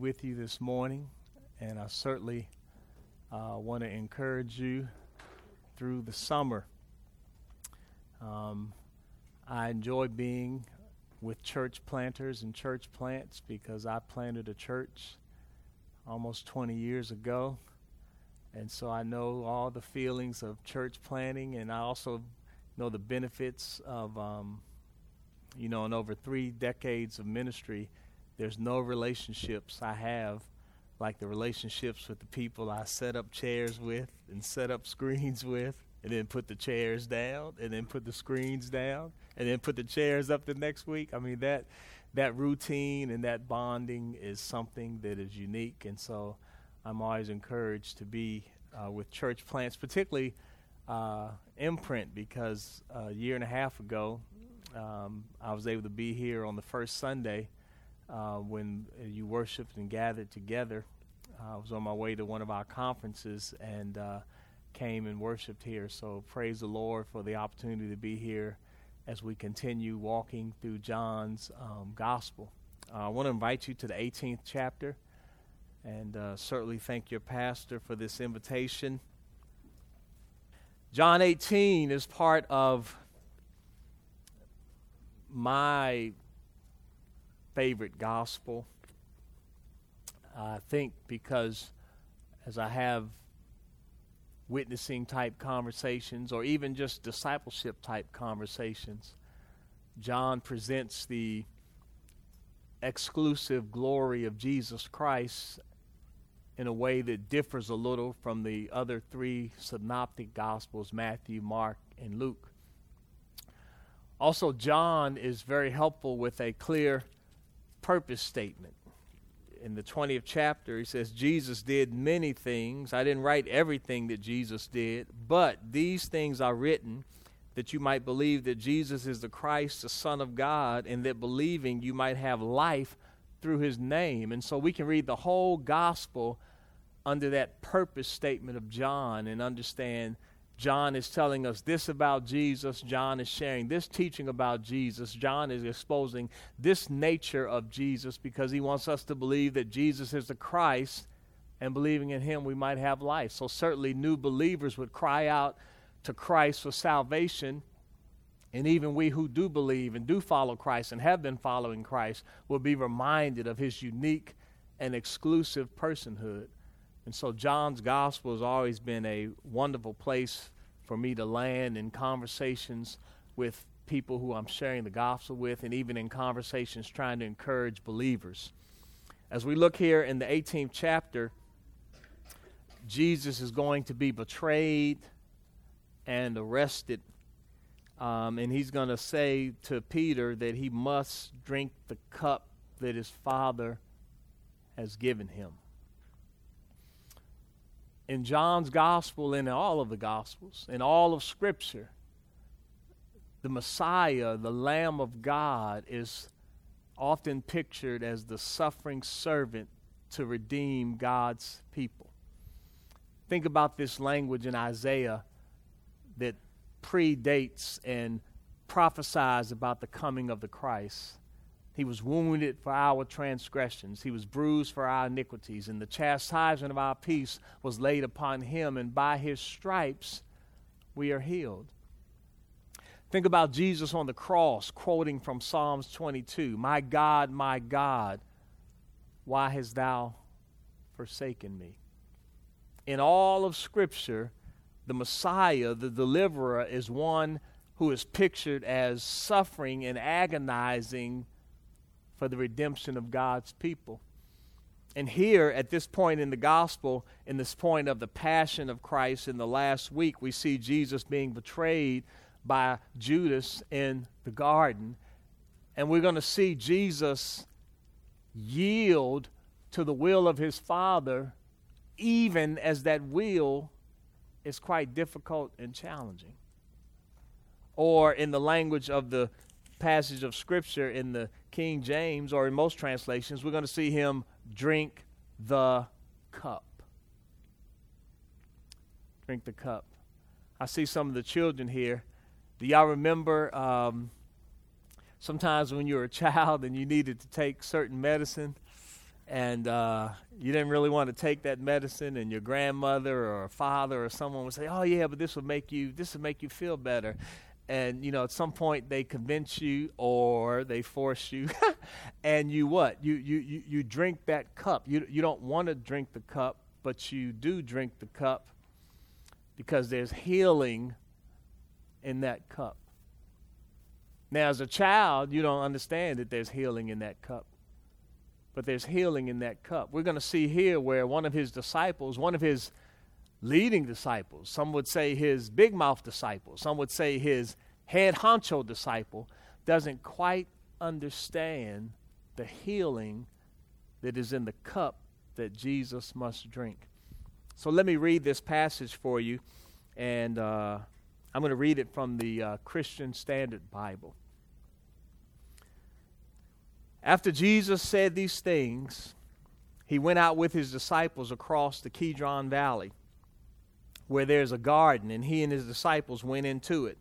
with you this morning, and I certainly uh, want to encourage you through the summer. Um, I enjoy being with church planters and church plants because I planted a church almost 20 years ago. And so I know all the feelings of church planting, and I also know the benefits of, um, you know, in over three decades of ministry there's no relationships I have like the relationships with the people I set up chairs with and set up screens with, and then put the chairs down, and then put the screens down, and then put the chairs up the next week. I mean that that routine and that bonding is something that is unique, and so I'm always encouraged to be uh, with church plants, particularly uh, Imprint, because a year and a half ago um, I was able to be here on the first Sunday uh, when you worshiped and gathered together. I was on my way to one of our conferences and uh, came and worshiped here. So praise the Lord for the opportunity to be here as we continue walking through John's um, gospel. Uh, I want to invite you to the 18th chapter and uh, certainly thank your pastor for this invitation. John 18 is part of my favorite gospel. I think because as I have witnessing type conversations or even just discipleship type conversations, John presents the exclusive glory of Jesus Christ in a way that differs a little from the other three synoptic gospels Matthew, Mark, and Luke. Also, John is very helpful with a clear purpose statement. In the 20th chapter, he says, Jesus did many things. I didn't write everything that Jesus did, but these things are written that you might believe that Jesus is the Christ, the Son of God, and that believing you might have life through his name. And so we can read the whole gospel under that purpose statement of John and understand John is telling us this about Jesus. John is sharing this teaching about Jesus. John is exposing this nature of Jesus because he wants us to believe that Jesus is the Christ and believing in him we might have life. So, certainly, new believers would cry out to Christ for salvation. And even we who do believe and do follow Christ and have been following Christ will be reminded of his unique and exclusive personhood. And so John's gospel has always been a wonderful place for me to land in conversations with people who I'm sharing the gospel with, and even in conversations trying to encourage believers. As we look here in the 18th chapter, Jesus is going to be betrayed and arrested. Um, and he's going to say to Peter that he must drink the cup that his father has given him in John's gospel and in all of the gospels, in all of Scripture, the Messiah, the Lamb of God, is often pictured as the suffering servant to redeem God's people. Think about this language in Isaiah that predates and prophesies about the coming of the Christ. He was wounded for our transgressions. He was bruised for our iniquities. And the chastisement of our peace was laid upon him. And by his stripes we are healed. Think about Jesus on the cross, quoting from Psalms 22 My God, my God, why hast thou forsaken me? In all of Scripture, the Messiah, the deliverer, is one who is pictured as suffering and agonizing for the redemption of God's people. And here, at this point in the gospel, in this point of the passion of Christ in the last week, we see Jesus being betrayed by Judas in the garden. And we're going to see Jesus yield to the will of his Father, even as that will is quite difficult and challenging. Or, in the language of the passage of Scripture in the King James, or in most translations, we're going to see him drink the cup. Drink the cup. I see some of the children here. Do y'all remember um, sometimes when you were a child and you needed to take certain medicine and uh, you didn't really want to take that medicine, and your grandmother or father or someone would say, "Oh yeah, but this will make you this will make you feel better." And you know, at some point they convince you or they force you, and you what? You you you, you drink that cup. You you don't want to drink the cup, but you do drink the cup because there's healing in that cup. Now, as a child, you don't understand that there's healing in that cup but there's healing in that cup. We're going to see here where one of his disciples, one of his leading disciples, some would say his big mouth disciple, some would say his head honcho disciple, doesn't quite understand the healing that is in the cup that Jesus must drink. So let me read this passage for you, and uh, I'm going to read it from the uh, Christian Standard Bible. After Jesus said these things, he went out with his disciples across the Kidron Valley, where there's a garden, and he and his disciples went into it.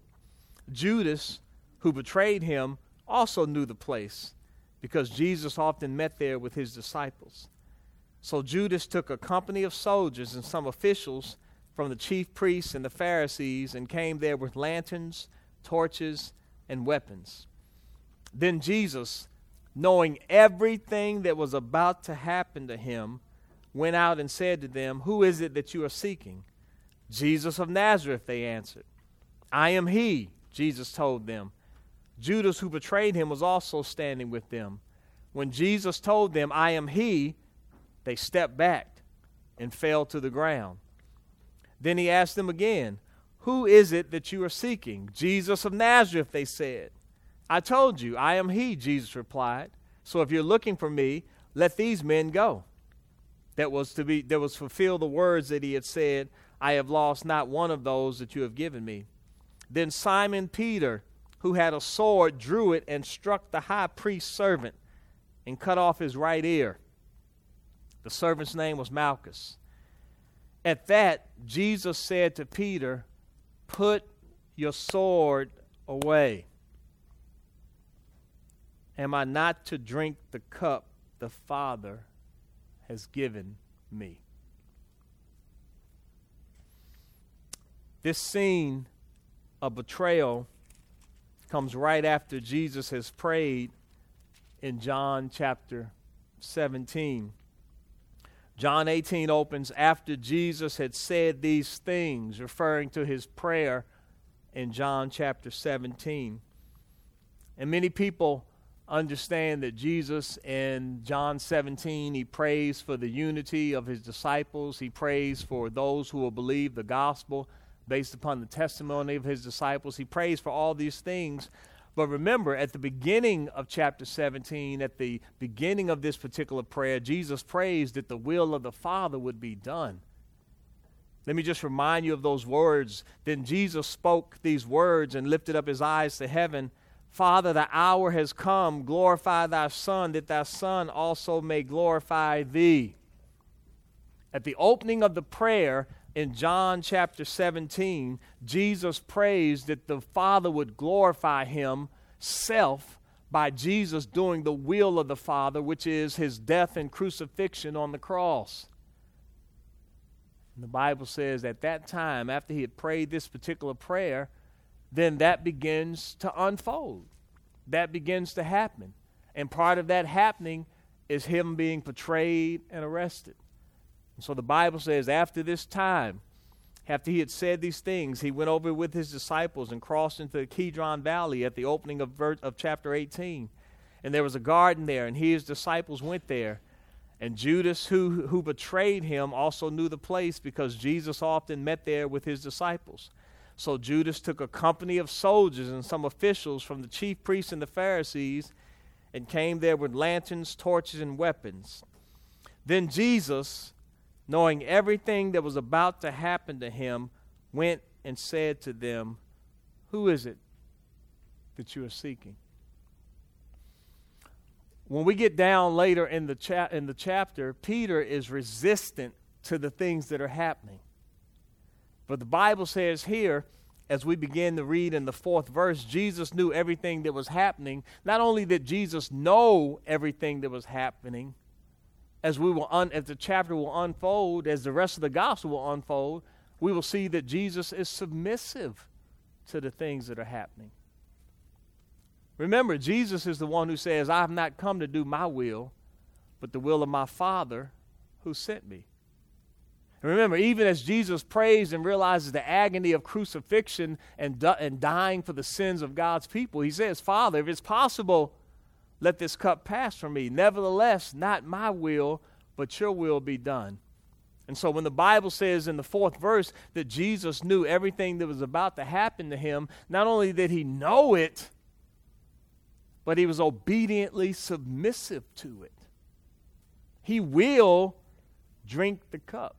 Judas, who betrayed him, also knew the place, because Jesus often met there with his disciples. So Judas took a company of soldiers and some officials from the chief priests and the Pharisees and came there with lanterns, torches, and weapons. Then Jesus, knowing everything that was about to happen to him, went out and said to them, Who is it that you are seeking? Jesus of Nazareth, they answered. I am he, Jesus told them. Judas, who betrayed him, was also standing with them. When Jesus told them, I am he, they stepped back and fell to the ground. Then he asked them again, Who is it that you are seeking? Jesus of Nazareth, they said. I told you, I am he, Jesus replied. So if you're looking for me, let these men go. That was to be that was fulfill the words that he had said, I have lost not one of those that you have given me. Then Simon Peter, who had a sword, drew it and struck the high priest's servant and cut off his right ear. The servant's name was Malchus. At that, Jesus said to Peter, Put your sword away. Am I not to drink the cup the Father has given me? This scene of betrayal comes right after Jesus has prayed in John chapter 17. John 18 opens after Jesus had said these things, referring to his prayer in John chapter 17. And many people understand that Jesus in John 17, he prays for the unity of his disciples. He prays for those who will believe the gospel based upon the testimony of his disciples. He prays for all these things. But remember, at the beginning of chapter 17, at the beginning of this particular prayer, Jesus prays that the will of the Father would be done. Let me just remind you of those words. Then Jesus spoke these words and lifted up his eyes to heaven Father, the hour has come. Glorify thy Son, that thy Son also may glorify thee. At the opening of the prayer in John chapter 17, Jesus prays that the Father would glorify himself by Jesus doing the will of the Father, which is his death and crucifixion on the cross. And the Bible says at that time, after he had prayed this particular prayer, then that begins to unfold. That begins to happen. And part of that happening is him being portrayed and arrested. And so the Bible says, after this time, after he had said these things, he went over with his disciples and crossed into the Kidron Valley at the opening of, of chapter 18. And there was a garden there, and he and his disciples went there. And Judas, who, who betrayed him, also knew the place because Jesus often met there with his disciples. So Judas took a company of soldiers and some officials from the chief priests and the Pharisees and came there with lanterns, torches, and weapons. Then Jesus, knowing everything that was about to happen to him, went and said to them, Who is it that you are seeking? When we get down later in the, cha- in the chapter, Peter is resistant to the things that are happening. But the Bible says here, as we begin to read in the fourth verse, Jesus knew everything that was happening. Not only did Jesus know everything that was happening, as we will un, as the chapter will unfold, as the rest of the gospel will unfold, we will see that Jesus is submissive to the things that are happening. Remember, Jesus is the one who says, I have not come to do my will, but the will of my Father who sent me. And remember, even as Jesus prays and realizes the agony of crucifixion and, and dying for the sins of God's people, he says, Father, if it's possible, let this cup pass from me. Nevertheless, not my will, but your will be done. And so when the Bible says in the fourth verse that Jesus knew everything that was about to happen to him, not only did he know it, but he was obediently submissive to it. He will drink the cup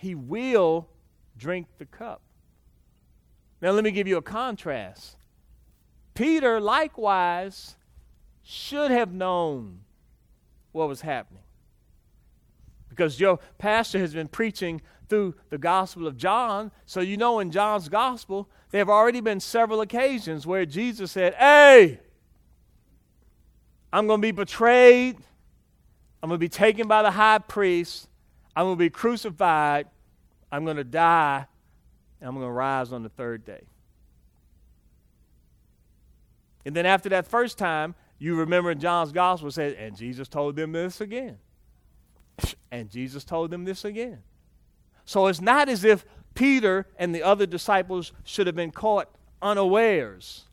he will drink the cup. Now, let me give you a contrast. Peter, likewise, should have known what was happening. Because your pastor has been preaching through the Gospel of John, so you know in John's Gospel, there have already been several occasions where Jesus said, Hey, I'm going to be betrayed. I'm going to be taken by the high priest. I'm going to be crucified, I'm going to die, and I'm going to rise on the third day. And then after that first time, you remember in John's gospel says, and Jesus told them this again. And Jesus told them this again. So it's not as if Peter and the other disciples should have been caught unawares.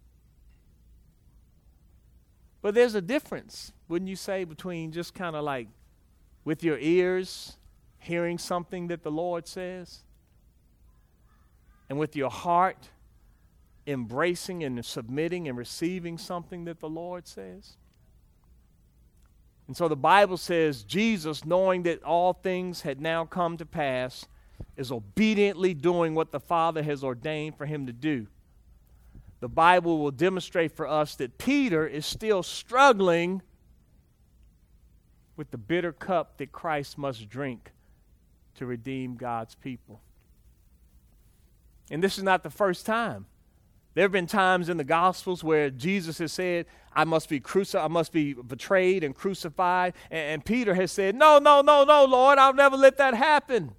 But there's a difference, wouldn't you say, between just kind of like with your ears hearing something that the Lord says, and with your heart embracing and submitting and receiving something that the Lord says. And so the Bible says Jesus, knowing that all things had now come to pass, is obediently doing what the Father has ordained for him to do. The Bible will demonstrate for us that Peter is still struggling with the bitter cup that Christ must drink to redeem God's people. And this is not the first time. There have been times in the Gospels where Jesus has said, I must be crucified, I must be betrayed and crucified. And, and Peter has said, No, no, no, no, Lord, I'll never let that happen.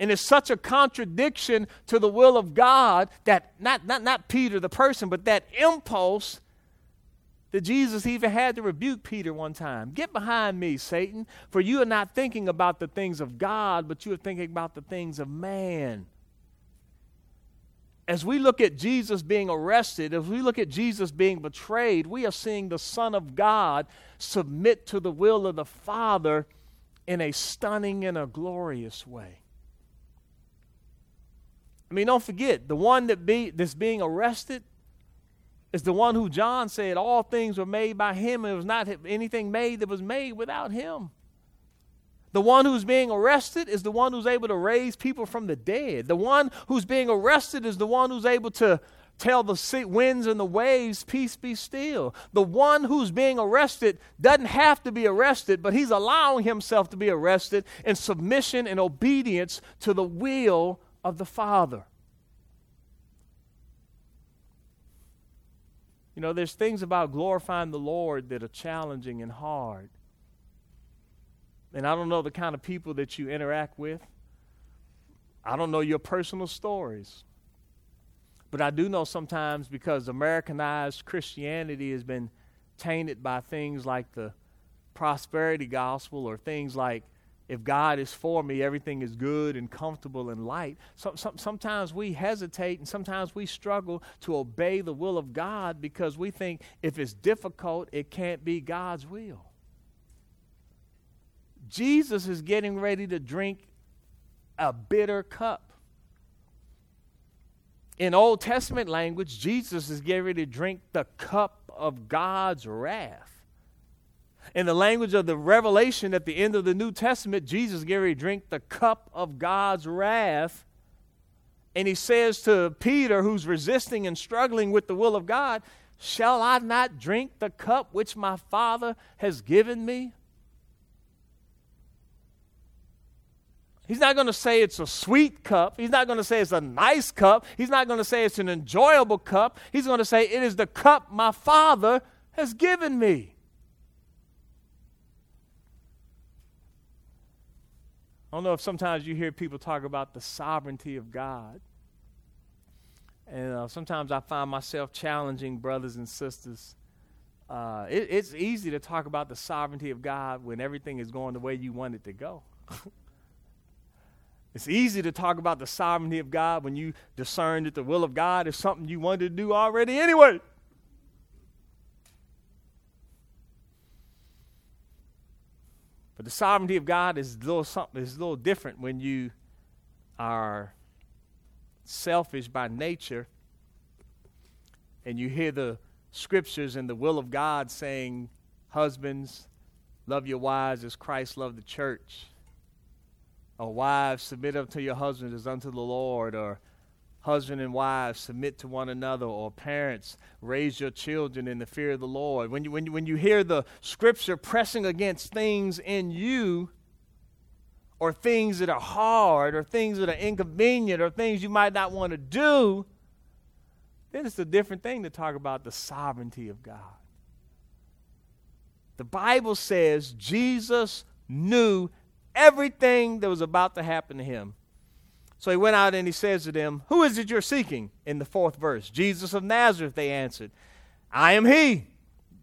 And it's such a contradiction to the will of God that not, not, not Peter the person, but that impulse that Jesus even had to rebuke Peter one time. Get behind me, Satan, for you are not thinking about the things of God, but you are thinking about the things of man. As we look at Jesus being arrested, as we look at Jesus being betrayed, we are seeing the Son of God submit to the will of the Father in a stunning and a glorious way. I mean, don't forget, the one that be, that's being arrested is the one who John said all things were made by him, and it was not anything made that was made without him. The one who's being arrested is the one who's able to raise people from the dead. The one who's being arrested is the one who's able to tell the winds and the waves, Peace be still. The one who's being arrested doesn't have to be arrested, but he's allowing himself to be arrested in submission and obedience to the will of the Father. You know, there's things about glorifying the Lord that are challenging and hard. And I don't know the kind of people that you interact with. I don't know your personal stories. But I do know sometimes because Americanized Christianity has been tainted by things like the prosperity gospel or things like if God is for me, everything is good and comfortable and light. So, so, sometimes we hesitate and sometimes we struggle to obey the will of God because we think if it's difficult, it can't be God's will. Jesus is getting ready to drink a bitter cup. In Old Testament language, Jesus is getting ready to drink the cup of God's wrath in the language of the revelation at the end of the New Testament, Jesus is getting ready to drink the cup of God's wrath. And he says to Peter, who's resisting and struggling with the will of God, Shall I not drink the cup which my Father has given me? He's not going to say it's a sweet cup. He's not going to say it's a nice cup. He's not going to say it's an enjoyable cup. He's going to say it is the cup my Father has given me. I don't know if sometimes you hear people talk about the sovereignty of God. And uh, sometimes I find myself challenging brothers and sisters. Uh, it, it's easy to talk about the sovereignty of God when everything is going the way you want it to go. it's easy to talk about the sovereignty of God when you discern that the will of God is something you wanted to do already anyway. But the sovereignty of God is a little something is a little different when you are selfish by nature and you hear the scriptures and the will of God saying, Husbands, love your wives as Christ loved the church. Or wives, submit unto your husbands as unto the Lord. Or husband and wife submit to one another or parents raise your children in the fear of the lord when you, when you, when you hear the scripture pressing against things in you or things that are hard or things that are inconvenient or things you might not want to do then it's a different thing to talk about the sovereignty of god the bible says jesus knew everything that was about to happen to him so he went out and he says to them, Who is it you're seeking? In the fourth verse. Jesus of Nazareth, they answered. I am he.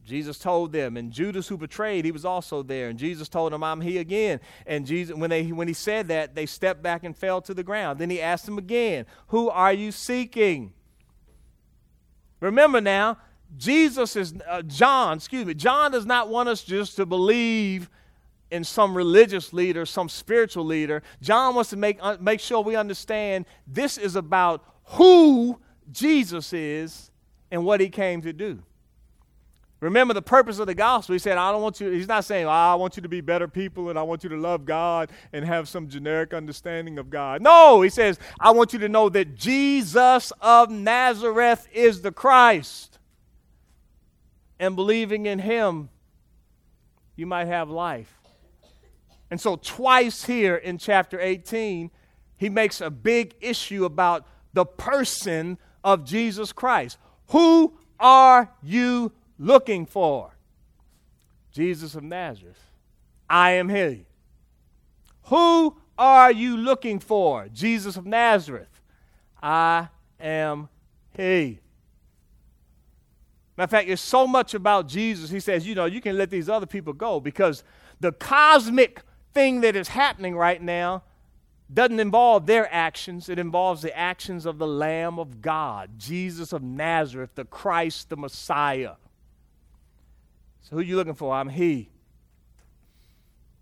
Jesus told them, and Judas who betrayed, he was also there. And Jesus told them, I'm he again. And Jesus, when, they, when he said that, they stepped back and fell to the ground. Then he asked them again, Who are you seeking? Remember now, Jesus is, uh, John, excuse me, John does not want us just to believe in some religious leader, some spiritual leader. John wants to make, uh, make sure we understand this is about who Jesus is and what he came to do. Remember the purpose of the gospel. He said, I don't want you, he's not saying, oh, I want you to be better people and I want you to love God and have some generic understanding of God. No, he says, I want you to know that Jesus of Nazareth is the Christ. And believing in him, you might have life. And so, twice here in chapter 18, he makes a big issue about the person of Jesus Christ. Who are you looking for? Jesus of Nazareth. I am he. Who are you looking for? Jesus of Nazareth. I am he. Matter of fact, there's so much about Jesus, he says, you know, you can let these other people go because the cosmic thing that is happening right now doesn't involve their actions, it involves the actions of the Lamb of God, Jesus of Nazareth, the Christ, the Messiah. So, who are you looking for? I'm He.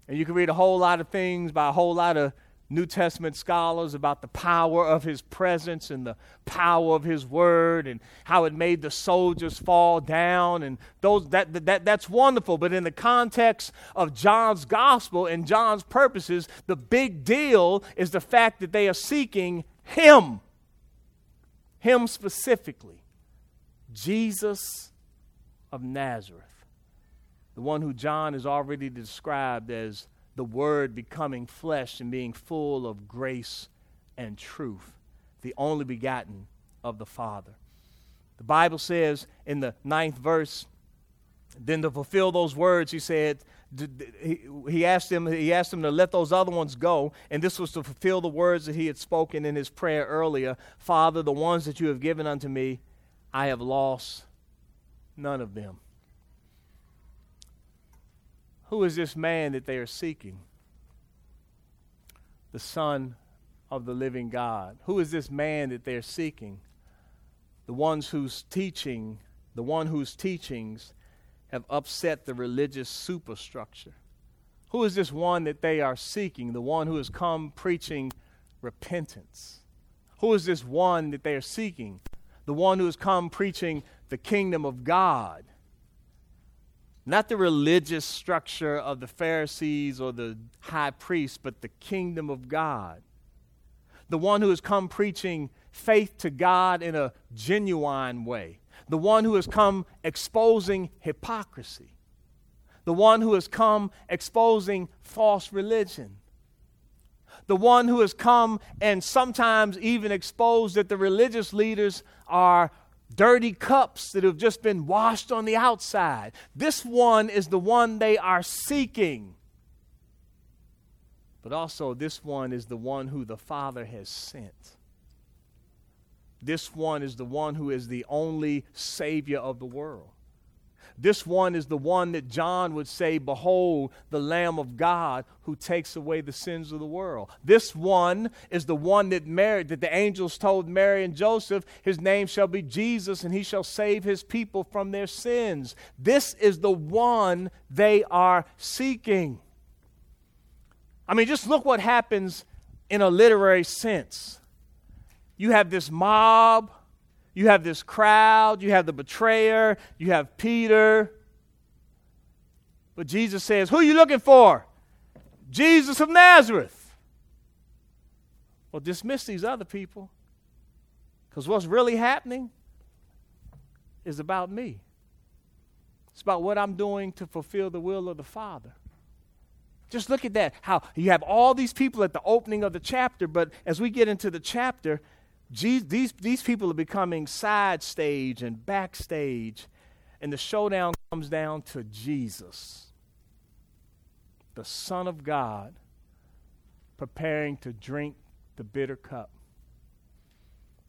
And you can read a whole lot of things by a whole lot of New Testament scholars about the power of his presence and the power of his word and how it made the soldiers fall down and those that, that that's wonderful. But in the context of John's gospel and John's purposes the big deal is the fact that they are seeking him him specifically Jesus of Nazareth the one who John has already described as the Word becoming flesh and being full of grace and truth, the only begotten of the Father. The Bible says in the ninth verse, then to fulfill those words, he said, he asked him he asked him to let those other ones go. And this was to fulfill the words that he had spoken in his prayer earlier. Father the ones that you have given unto me i have lost none of them who is this man that they are seeking? The Son of the living God. Who is this man that they're seeking? The ones whose teaching, the one whose teachings have upset the religious superstructure. Who is this one that they are seeking? The one who has come preaching repentance. Who is this one that they are seeking? The one who has come preaching the kingdom of God not the religious structure of the Pharisees or the high priests, but the kingdom of God. The one who has come preaching faith to God in a genuine way. The one who has come exposing hypocrisy. The one who has come exposing false religion. The one who has come and sometimes even exposed that the religious leaders are dirty cups that have just been washed on the outside. This one is the one they are seeking. but also this one is the one who the Father has sent. This one is the one who is the only Savior of the world. This one is the one that John would say, Behold, the Lamb of God who takes away the sins of the world. This one is the one that Mary, that the angels told Mary and Joseph, His name shall be Jesus, and he shall save his people from their sins. This is the one they are seeking. I mean, just look what happens in a literary sense. You have this mob you have this crowd, you have the betrayer, you have Peter. But Jesus says, Who are you looking for? Jesus of Nazareth. Well, dismiss these other people because what's really happening is about me. It's about what I'm doing to fulfill the will of the Father. Just look at that. How you have all these people at the opening of the chapter, but as we get into the chapter, these, these people are becoming side stage and backstage, and the showdown comes down to Jesus, the Son of God, preparing to drink the bitter cup.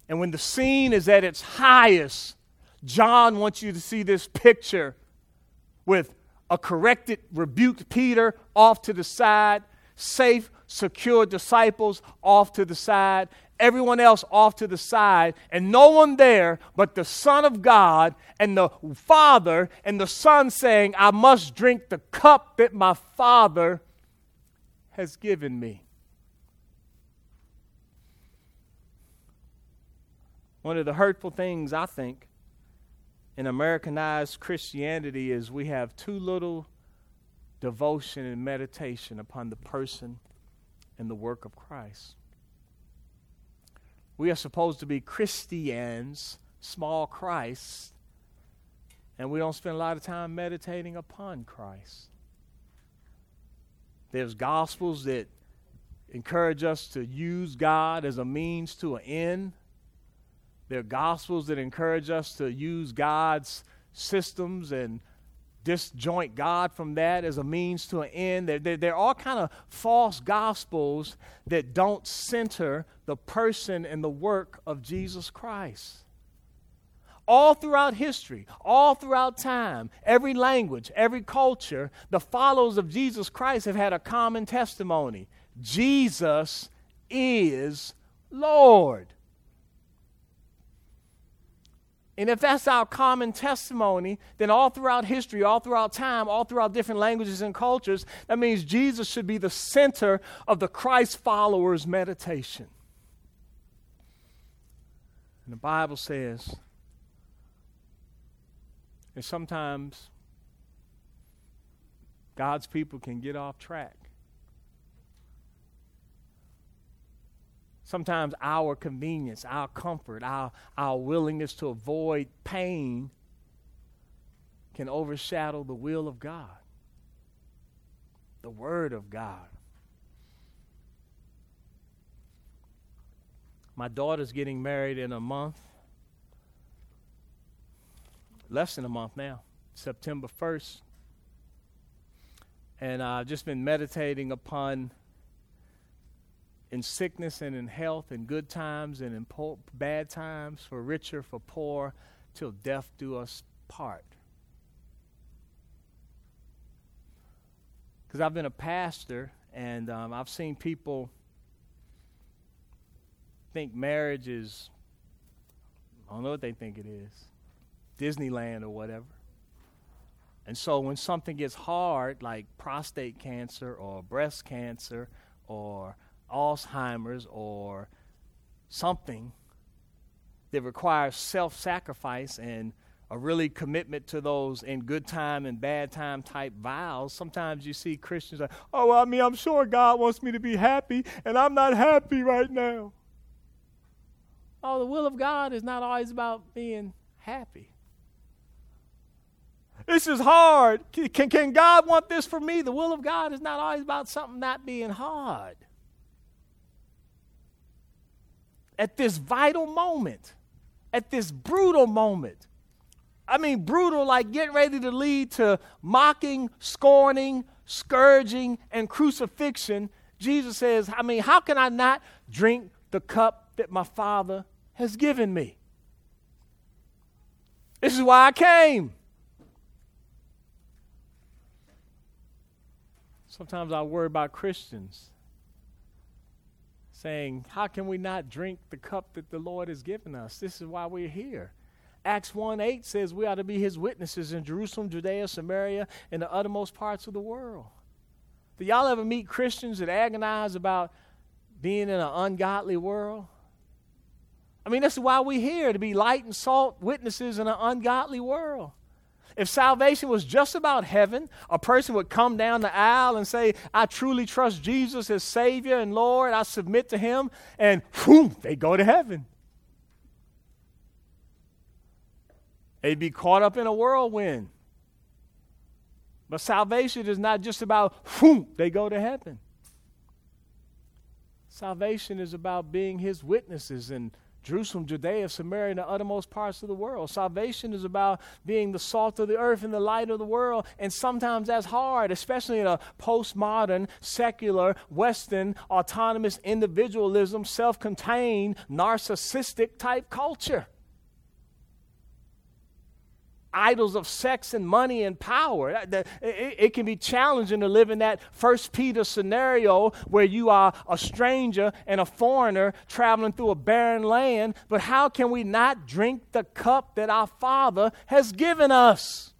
And when the scene is at its highest, John wants you to see this picture with a corrected, rebuked Peter off to the side, safe, secure disciples off to the side, everyone else off to the side, and no one there but the Son of God and the Father, and the Son saying, I must drink the cup that my Father has given me. One of the hurtful things, I think, in Americanized Christianity is we have too little devotion and meditation upon the person and the work of Christ. We are supposed to be Christians, small Christ, and we don't spend a lot of time meditating upon Christ. There's gospels that encourage us to use God as a means to an end. There are gospels that encourage us to use God's systems and disjoint God from that as a means to an end. There, are all kind of false gospels that don't center the person and the work of Jesus Christ. All throughout history, all throughout time, every language, every culture, the followers of Jesus Christ have had a common testimony Jesus is Lord. And if that's our common testimony, then all throughout history, all throughout time, all throughout different languages and cultures, that means Jesus should be the center of the Christ followers' meditation. And the Bible says and sometimes God's people can get off track. Sometimes our convenience, our comfort, our, our willingness to avoid pain can overshadow the will of God, the Word of God. My daughter's getting married in a month, less than a month now, September 1st. And I've just been meditating upon in sickness and in health, in good times and in po- bad times, for richer, for poor, till death do us part. Because I've been a pastor and um, I've seen people think marriage is, I don't know what they think it is, Disneyland or whatever. And so when something gets hard, like prostate cancer or breast cancer or Alzheimer's or something that requires self sacrifice and a really commitment to those in good time and bad time type vows. Sometimes you see Christians like, oh, well, I mean, I'm sure God wants me to be happy, and I'm not happy right now. Oh, the will of God is not always about being happy. This is hard. Can, can God want this for me? The will of God is not always about something not being hard. At this vital moment, at this brutal moment. I mean, brutal, like getting ready to lead to mocking, scorning, scourging, and crucifixion. Jesus says, I mean, how can I not drink the cup that my Father has given me? This is why I came. Sometimes I worry about Christians saying, How can we not drink the cup that the Lord has given us? This is why we're here. Acts 1 8 says we ought to be his witnesses in Jerusalem, Judea, Samaria, and the uttermost parts of the world. Do y'all ever meet Christians that agonize about being in an ungodly world? I mean, that's why we're here to be light and salt witnesses in an ungodly world. If salvation was just about heaven, a person would come down the aisle and say, I truly trust Jesus as Savior and Lord. I submit to Him, and whew, they go to heaven. They'd be caught up in a whirlwind. But salvation is not just about whom they go to heaven. Salvation is about being his witnesses in Jerusalem, Judea, Samaria, and the uttermost parts of the world. Salvation is about being the salt of the earth and the light of the world. And sometimes that's hard, especially in a postmodern, secular, Western, autonomous individualism, self contained, narcissistic type culture idols of sex and money and power. It can be challenging to live in that First Peter scenario where you are a stranger and a foreigner traveling through a barren land. But how can we not drink the cup that our Father has given us?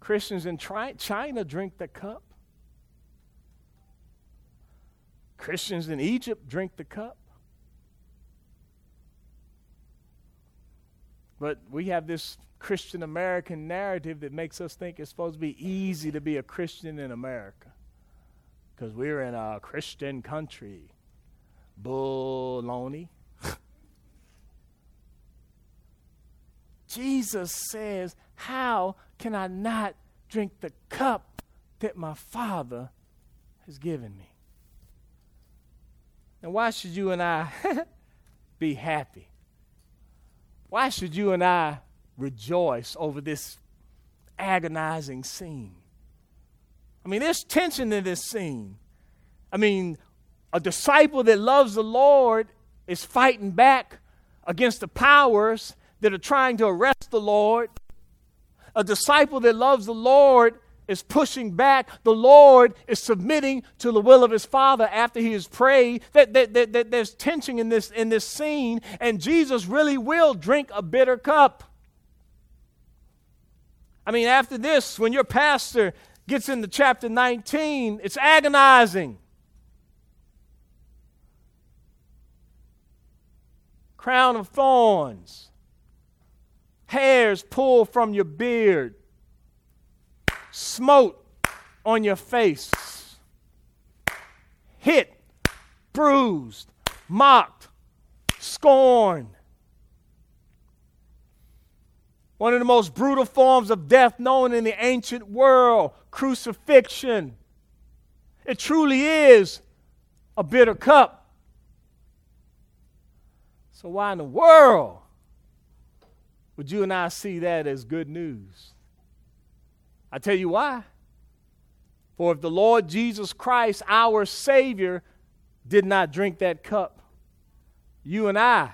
Christians in China drink the cup. Christians in Egypt drink the cup. But we have this Christian American narrative that makes us think it's supposed to be easy to be a Christian in America because we're in a Christian country. Baloney. Jesus says, How can I not drink the cup that my Father has given me? And why should you and I be happy? Why should you and I rejoice over this agonizing scene? I mean, there's tension in this scene. I mean, a disciple that loves the Lord is fighting back against the powers that are trying to arrest the Lord. A disciple that loves the Lord is pushing back. The Lord is submitting to the will of his Father after he has prayed. That, that, that, that there's tension in this, in this scene, and Jesus really will drink a bitter cup. I mean, after this, when your pastor gets into chapter 19, it's agonizing. Crown of thorns, hairs pulled from your beard smote on your face, hit, bruised, mocked, scorned. One of the most brutal forms of death known in the ancient world, crucifixion. It truly is a bitter cup. So, why in the world would you and I see that as good news? I tell you why. For if the Lord Jesus Christ, our Savior, did not drink that cup, you and I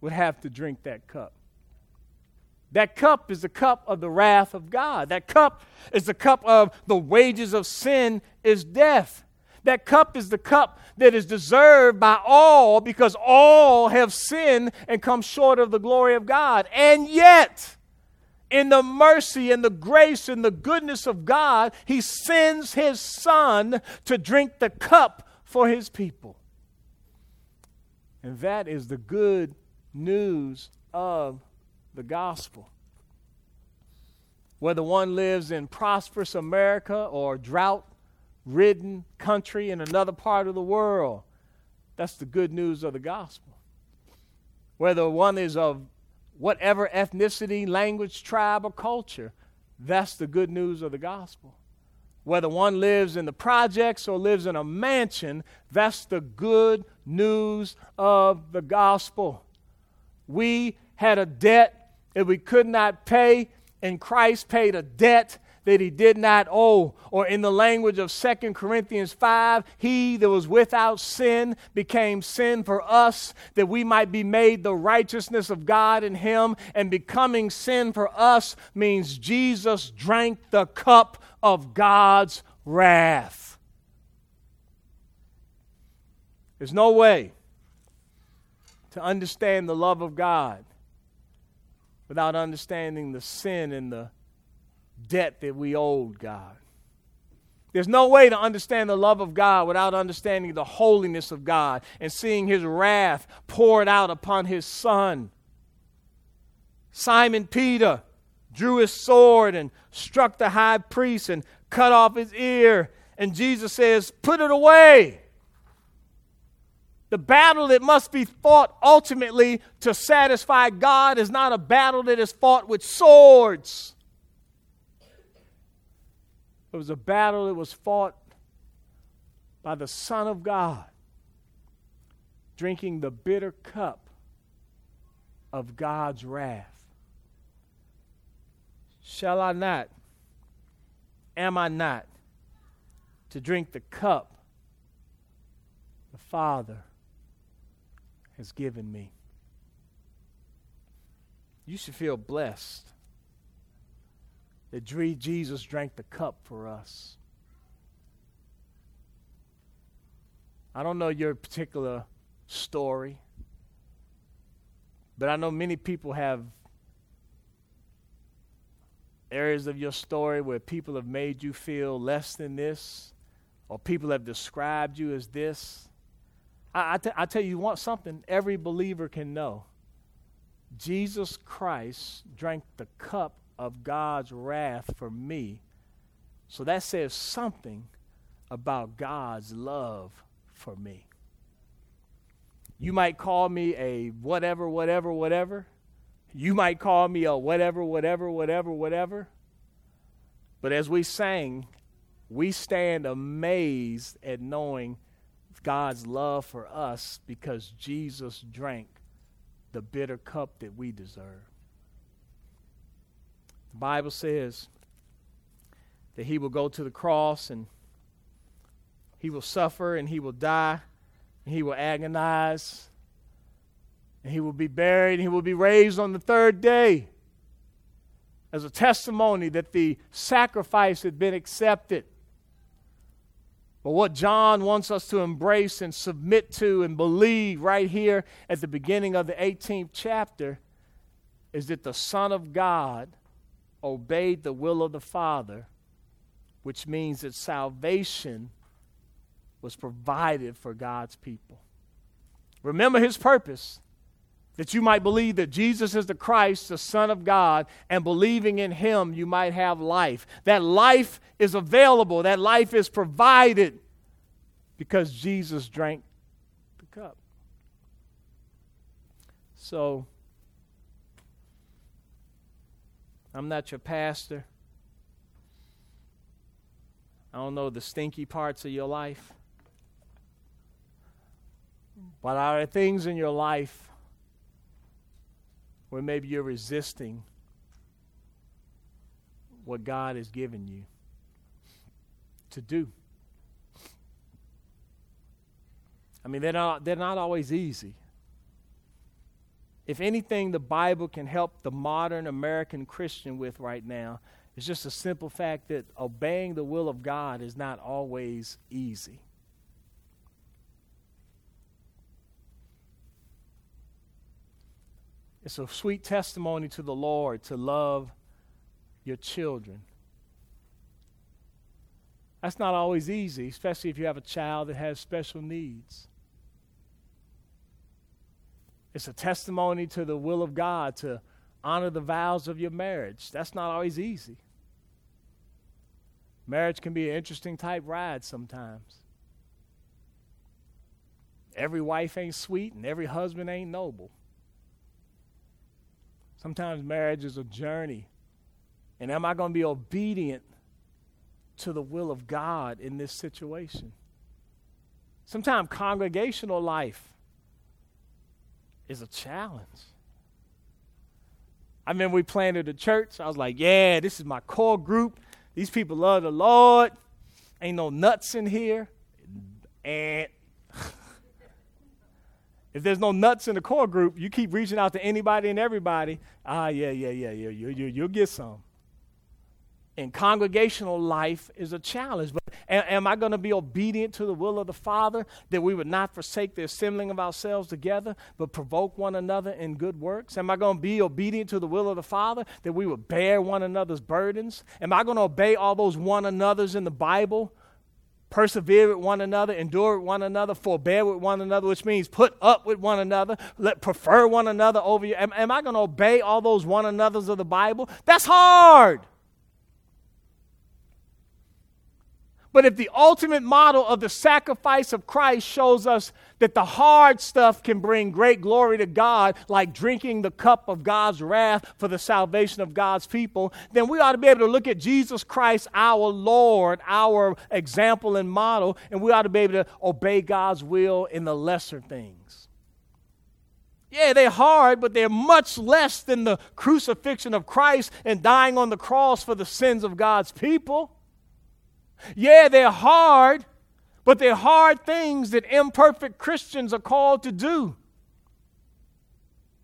would have to drink that cup. That cup is the cup of the wrath of God. That cup is the cup of the wages of sin is death. That cup is the cup that is deserved by all because all have sinned and come short of the glory of God. And yet, in the mercy and the grace and the goodness of God, He sends His Son to drink the cup for His people. And that is the good news of the gospel. Whether one lives in prosperous America or drought ridden country in another part of the world, that's the good news of the gospel. Whether one is of whatever ethnicity, language, tribe, or culture. That's the good news of the gospel. Whether one lives in the projects or lives in a mansion, that's the good news of the gospel. We had a debt that we could not pay, and Christ paid a debt that he did not owe. Or in the language of 2 Corinthians 5, he that was without sin became sin for us, that we might be made the righteousness of God in him. And becoming sin for us means Jesus drank the cup of God's wrath. There's no way to understand the love of God without understanding the sin and the debt that we owed God. There's no way to understand the love of God without understanding the holiness of God and seeing his wrath poured out upon his son. Simon Peter drew his sword and struck the high priest and cut off his ear. And Jesus says, Put it away. The battle that must be fought ultimately to satisfy God is not a battle that is fought with swords. It was a battle that was fought by the Son of God, drinking the bitter cup of God's wrath. Shall I not? Am I not to drink the cup the Father has given me. You should feel blessed that Jesus drank the cup for us. I don't know your particular story, but I know many people have areas of your story where people have made you feel less than this, or people have described you as this. I, I, t- I tell you, you want something every believer can know. Jesus Christ drank the cup of God's wrath for me. So that says something about God's love for me. You might call me a whatever, whatever, whatever. You might call me a whatever, whatever, whatever, whatever. But as we sang, we stand amazed at knowing God's love for us because Jesus drank the bitter cup that we deserve. The Bible says that he will go to the cross and he will suffer and he will die and he will agonize and he will be buried and he will be raised on the third day as a testimony that the sacrifice had been accepted. But what John wants us to embrace and submit to and believe right here at the beginning of the 18th chapter is that the Son of God obeyed the will of the Father, which means that salvation was provided for God's people. Remember his purpose that you might believe that Jesus is the Christ, the Son of God, and believing in him, you might have life. That life is available, that life is provided because Jesus drank the cup. So, I'm not your pastor. I don't know the stinky parts of your life. But are there things in your life where maybe you're resisting what God has given you to do. I mean, they're not, they're not always easy. If anything, the Bible can help the modern American Christian with right now is just a simple fact that obeying the will of God is not always easy. It's a sweet testimony to the Lord to love your children. That's not always easy, especially if you have a child that has special needs. It's a testimony to the will of God to honor the vows of your marriage. That's not always easy. Marriage can be an interesting type ride sometimes. Every wife ain't sweet and every husband ain't noble. Sometimes marriage is a journey. And am I going to be obedient to the will of God in this situation? Sometimes congregational life is a challenge. I remember we planted a church. I was like, yeah, this is my core group. these people love the Lord. Ain't no nuts in here. And if there's no nuts in the core group, you keep reaching out to anybody and everybody. Ah, yeah, yeah, yeah, yeah. You, you, you'll get some. And congregational life is a challenge. But am, I going to be obedient to the will of the Father that we would not forsake the assembling of ourselves together, but provoke one another in good works? Am I going to be obedient to the will of the Father that we would bear one another's burdens? Am I going to obey all those one another's in the Bible? persevere with one another, endure with one another, forbear with one another, which means put up with one another, let prefer one another over you. Am, am I going to obey all those one another's of the Bible? That's hard. But if the ultimate model of the sacrifice of Christ shows us that the hard stuff can bring great glory to God, like drinking the cup of God's wrath for the salvation of God's people, then we ought to be able to look at Jesus Christ, our Lord, our example and model, and we ought to be able to obey God's will in the lesser things. Yeah, they're hard, but they're much less than the crucifixion of Christ and dying on the cross for the sins of God's people. Yeah, they're hard, but they're hard things that imperfect Christians are called to do.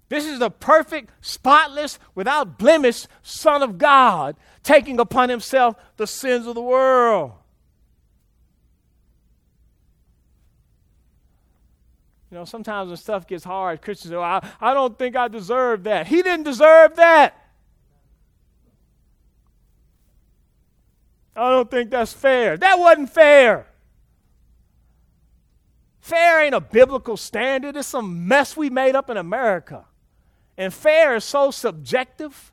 This is the perfect, spotless, without blemish Son of God taking upon himself the sins of the world. You know, sometimes when stuff gets hard, Christians say, well, I, I don't think I deserve that. He didn't deserve that. I don't think that's fair. That wasn't fair. Fair ain't a biblical standard. It's some mess we made up in America. And fair is so subjective.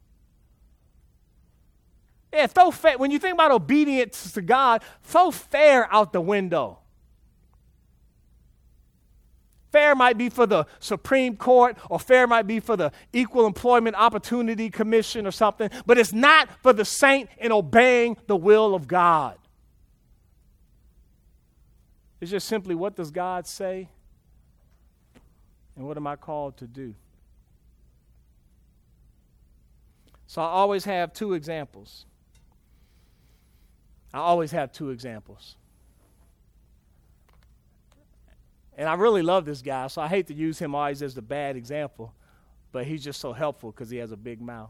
Yeah, throw fair. When you think about obedience to God, throw fair out the window. Fair might be for the Supreme Court, or fair might be for the Equal Employment Opportunity Commission or something, but it's not for the saint in obeying the will of God. It's just simply what does God say? And what am I called to do? So I always have two examples. I always have two examples. And I really love this guy, so I hate to use him always as the bad example, but he's just so helpful because he has a big mouth.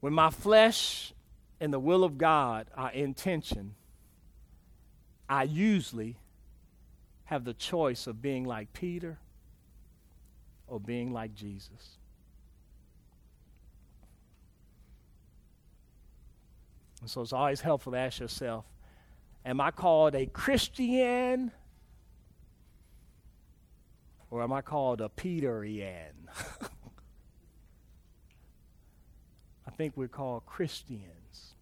When my flesh and the will of God are in tension, I usually have the choice of being like Peter or being like Jesus. And so it's always helpful to ask yourself Am I called a Christian? Or am I called a Peterian? I think we're called Christians.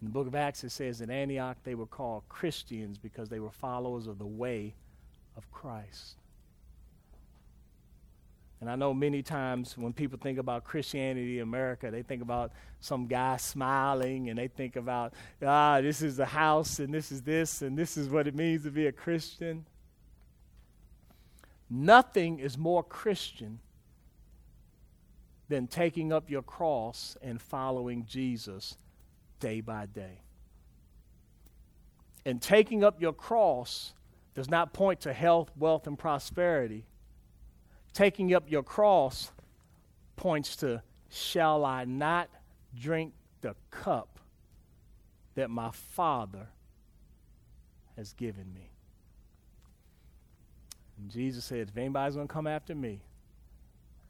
In the book of Acts, it says in Antioch they were called Christians because they were followers of the way of Christ. And I know many times when people think about Christianity in America, they think about some guy smiling and they think about, ah, this is the house and this is this and this is what it means to be a Christian. Nothing is more Christian than taking up your cross and following Jesus day by day. And taking up your cross does not point to health, wealth, and prosperity taking up your cross points to shall I not drink the cup that my Father has given me? And Jesus said, if anybody's going to come after me,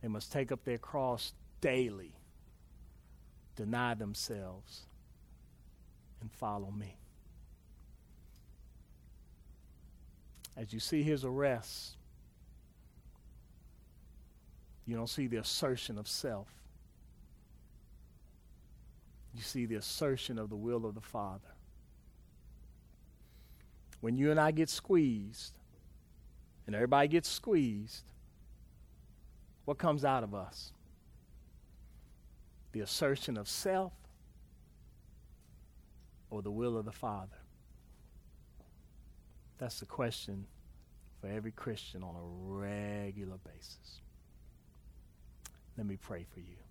they must take up their cross daily, deny themselves, and follow me. As you see his arrest, you don't see the assertion of self. You see the assertion of the will of the Father. When you and I get squeezed, and everybody gets squeezed, what comes out of us? The assertion of self or the will of the Father? That's the question for every Christian on a regular basis. Let me pray for you.